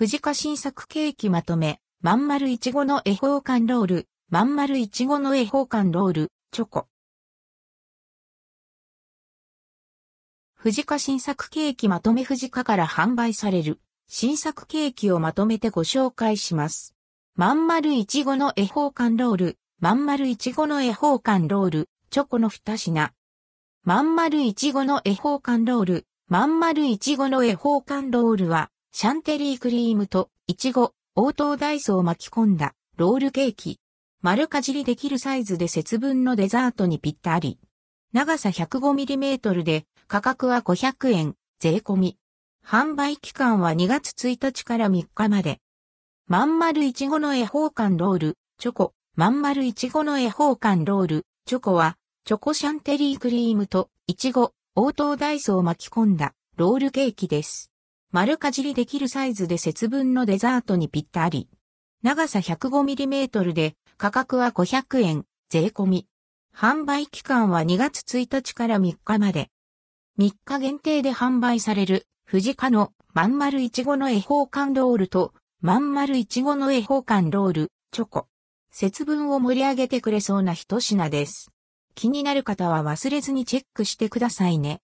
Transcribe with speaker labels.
Speaker 1: 藤家新作ケーキまとめ、まん丸いちごの恵方缶ロール、まん丸いちごの恵方缶ロール、チョコ。藤家新作ケーキまとめ藤家から販売される新作ケーキをまとめてご紹介します。まん丸いちごの恵方缶ロール、まん丸いちごの恵方缶ロール、チョコの二品。まん丸いちごの恵方缶ロール、まん丸いちごの恵方缶ロールは、シャンテリークリームとイチゴ、応答ダイスを巻き込んだロールケーキ。丸かじりできるサイズで節分のデザートにぴったり。長さ 105mm で価格は500円、税込み。販売期間は2月1日から3日まで。まん丸いちごの恵方館ロール、チョコ、まん丸いちごの恵方館ロール、チョコは、チョコシャンテリークリームと、いちご、応答ダイスを巻き込んだロールケーキです。丸かじりできるサイズで節分のデザートにぴったり。長さ 105mm で価格は500円、税込み。販売期間は2月1日から3日まで。3日限定で販売される、藤家のまん丸いちごの恵方缶ロールと、まん丸いちごの恵方缶ロール、チョコ。節分を盛り上げてくれそうな一品です。気になる方は忘れずにチェックしてくださいね。